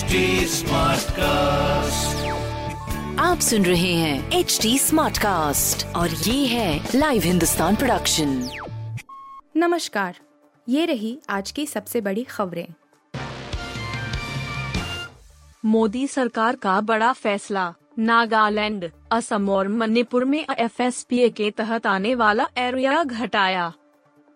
HD cast आप सुन रहे हैं एच डी स्मार्ट कास्ट और ये है लाइव हिंदुस्तान प्रोडक्शन नमस्कार ये रही आज की सबसे बड़ी खबरें। मोदी सरकार का बड़ा फैसला नागालैंड असम और मणिपुर में एफएसपीए के तहत आने वाला एरिया घटाया।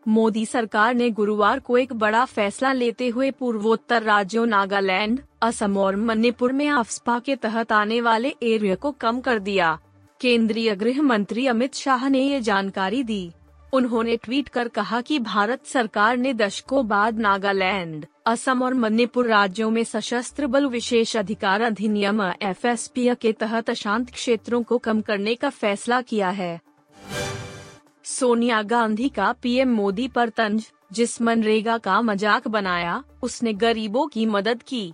मोदी सरकार ने गुरुवार को एक बड़ा फैसला लेते हुए पूर्वोत्तर राज्यों नागालैंड असम और मणिपुर में आफ्सपा के तहत आने वाले एरिया को कम कर दिया। केंद्रीय गृह मंत्री अमित शाह ने ये जानकारी दी। उन्होंने ट्वीट कर कहा कि भारत सरकार ने दशकों बाद नागालैंड, असम और मणिपुर राज्यों में सशस्त्र बल विशेष अधिकार अधिनियम एफ़ के तहत अशांत क्षेत्रों को कम करने का फैसला किया है। सोनिया गांधी का पीएम मोदी पर तंज जिस मनरेगा का मज़ाक बनाया, उसने गरीबों की मदद की।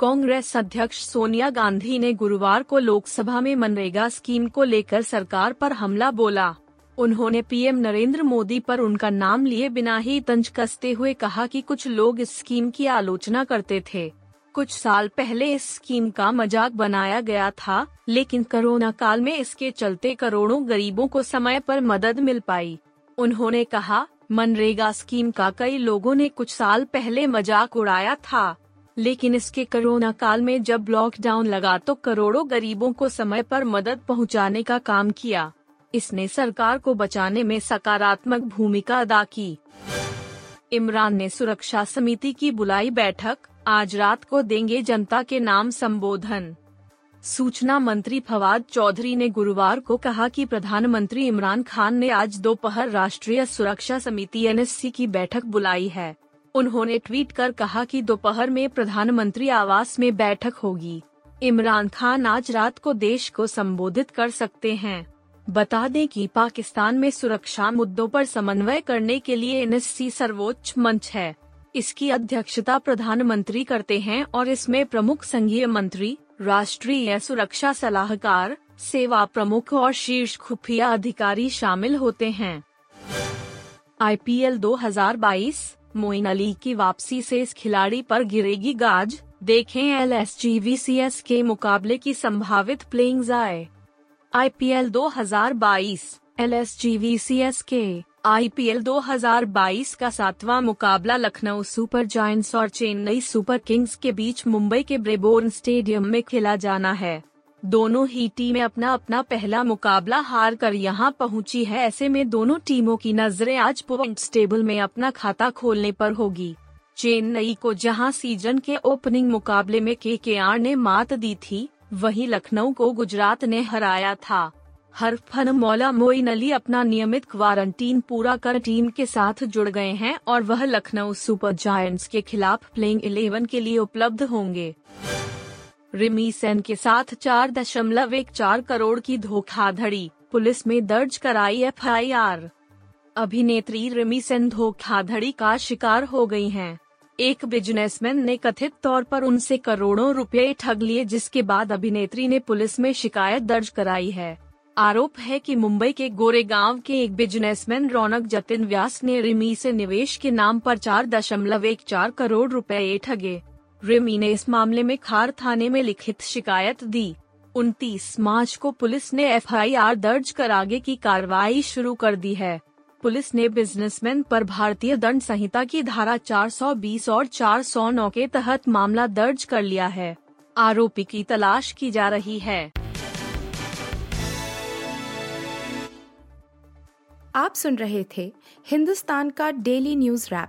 कांग्रेस अध्यक्ष सोनिया गांधी ने गुरुवार को लोकसभा में मनरेगा स्कीम को लेकर सरकार पर हमला बोला। उन्होंने पीएम नरेंद्र मोदी पर उनका नाम लिए बिना ही तंज कसते हुए कहा कि कुछ लोग इस स्कीम की आलोचना करते थे। कुछ साल पहले इस स्कीम का मज़ाक बनाया गया था, लेकिन कोरोना काल में इसके चलते करोड़ों गरीबों को समय पर मदद मिल पाई। उन्होंने कहा, मनरेगा स्कीम का कई लोगों ने कुछ साल पहले मज़ाक उड़ाया था। लेकिन इसके कोरोना काल में जब लॉकडाउन लगा तो करोड़ों गरीबों को समय पर मदद पहुँचाने का काम किया। इसने सरकार को बचाने में सकारात्मक भूमिका अदा की। इमरान ने सुरक्षा समिति की बुलाई बैठक, आज रात को देंगे जनता के नाम संबोधन। सूचना मंत्री फवाद चौधरी ने गुरुवार को कहा कि प्रधानमंत्री इमरान खान ने आज दोपहर राष्ट्रीय सुरक्षा समिति एनएससी की बैठक बुलाई है। उन्होंने ट्वीट कर कहा कि दोपहर में प्रधानमंत्री आवास में बैठक होगी। इमरान खान आज रात को देश को संबोधित कर सकते हैं। बता दें कि पाकिस्तान में सुरक्षा मुद्दों पर समन्वय करने के लिए एनएससी सर्वोच्च मंच है। इसकी अध्यक्षता प्रधानमंत्री करते हैं और इसमें प्रमुख संघीय मंत्री, राष्ट्रीय सुरक्षा सलाहकार, सेवा प्रमुख और शीर्ष खुफिया अधिकारी शामिल होते हैं। आईपीएल 2022 मोइन अली की वापसी से इस खिलाड़ी पर गिरेगी गाज। देखें एल एस के मुकाबले की संभावित प्लेइंग आए। आईपीएल 2022 एल एस के आईपीएल 2022 का सातवां मुकाबला लखनऊ सुपर जायंट्स और चेन्नई सुपर किंग्स के बीच मुंबई के ब्रेबोर्न स्टेडियम में खेला जाना है। दोनों ही टीमें अपना अपना पहला मुकाबला हार कर यहाँ पहुँची है। ऐसे में दोनों टीमों की नज़रें आज पॉइंट टेबल में अपना खाता खोलने पर होगी। चेन्नई को जहाँ सीज़न के ओपनिंग मुकाबले में के के आर ने मात दी थी, वहीं लखनऊ को गुजरात ने हराया था। हर फन मौला मोइन अली अपना नियमित क्वारंटीन पूरा कर टीम के साथ जुड़ गए हैं और वह लखनऊ सुपर जायंट्स के खिलाफ प्लेइंग इलेवन के लिए उपलब्ध होंगे। रिमी सेन के साथ चार दशमलव एक चार करोड़ की धोखाधड़ी, पुलिस में दर्ज कराई एफआईआर। अभिनेत्री रिमी सेन धोखाधड़ी का शिकार हो गई हैं। एक बिजनेसमैन ने कथित तौर पर उनसे करोड़ों रुपए ठग लिए, जिसके बाद अभिनेत्री ने पुलिस में शिकायत दर्ज कराई है आरोप है कि मुंबई के गोरेगांव के एक बिजनेसमैन रौनक जतिन व्यास ने रिमी से निवेश के नाम पर चार दशमलव एक चार करोड़ रुपए ठगे रिमी ने इस मामले में खार थाने में लिखित शिकायत दी। उनतीस मार्च को पुलिस ने एफआईआर दर्ज कर आगे की कार्रवाई शुरू कर दी है। पुलिस ने बिजनेसमैन पर भारतीय दंड संहिता की धारा 420 और 409 के तहत मामला दर्ज कर लिया है। आरोपी की तलाश की जा रही है। आप सुन रहे थे हिंदुस्तान का डेली न्यूज़ रैप।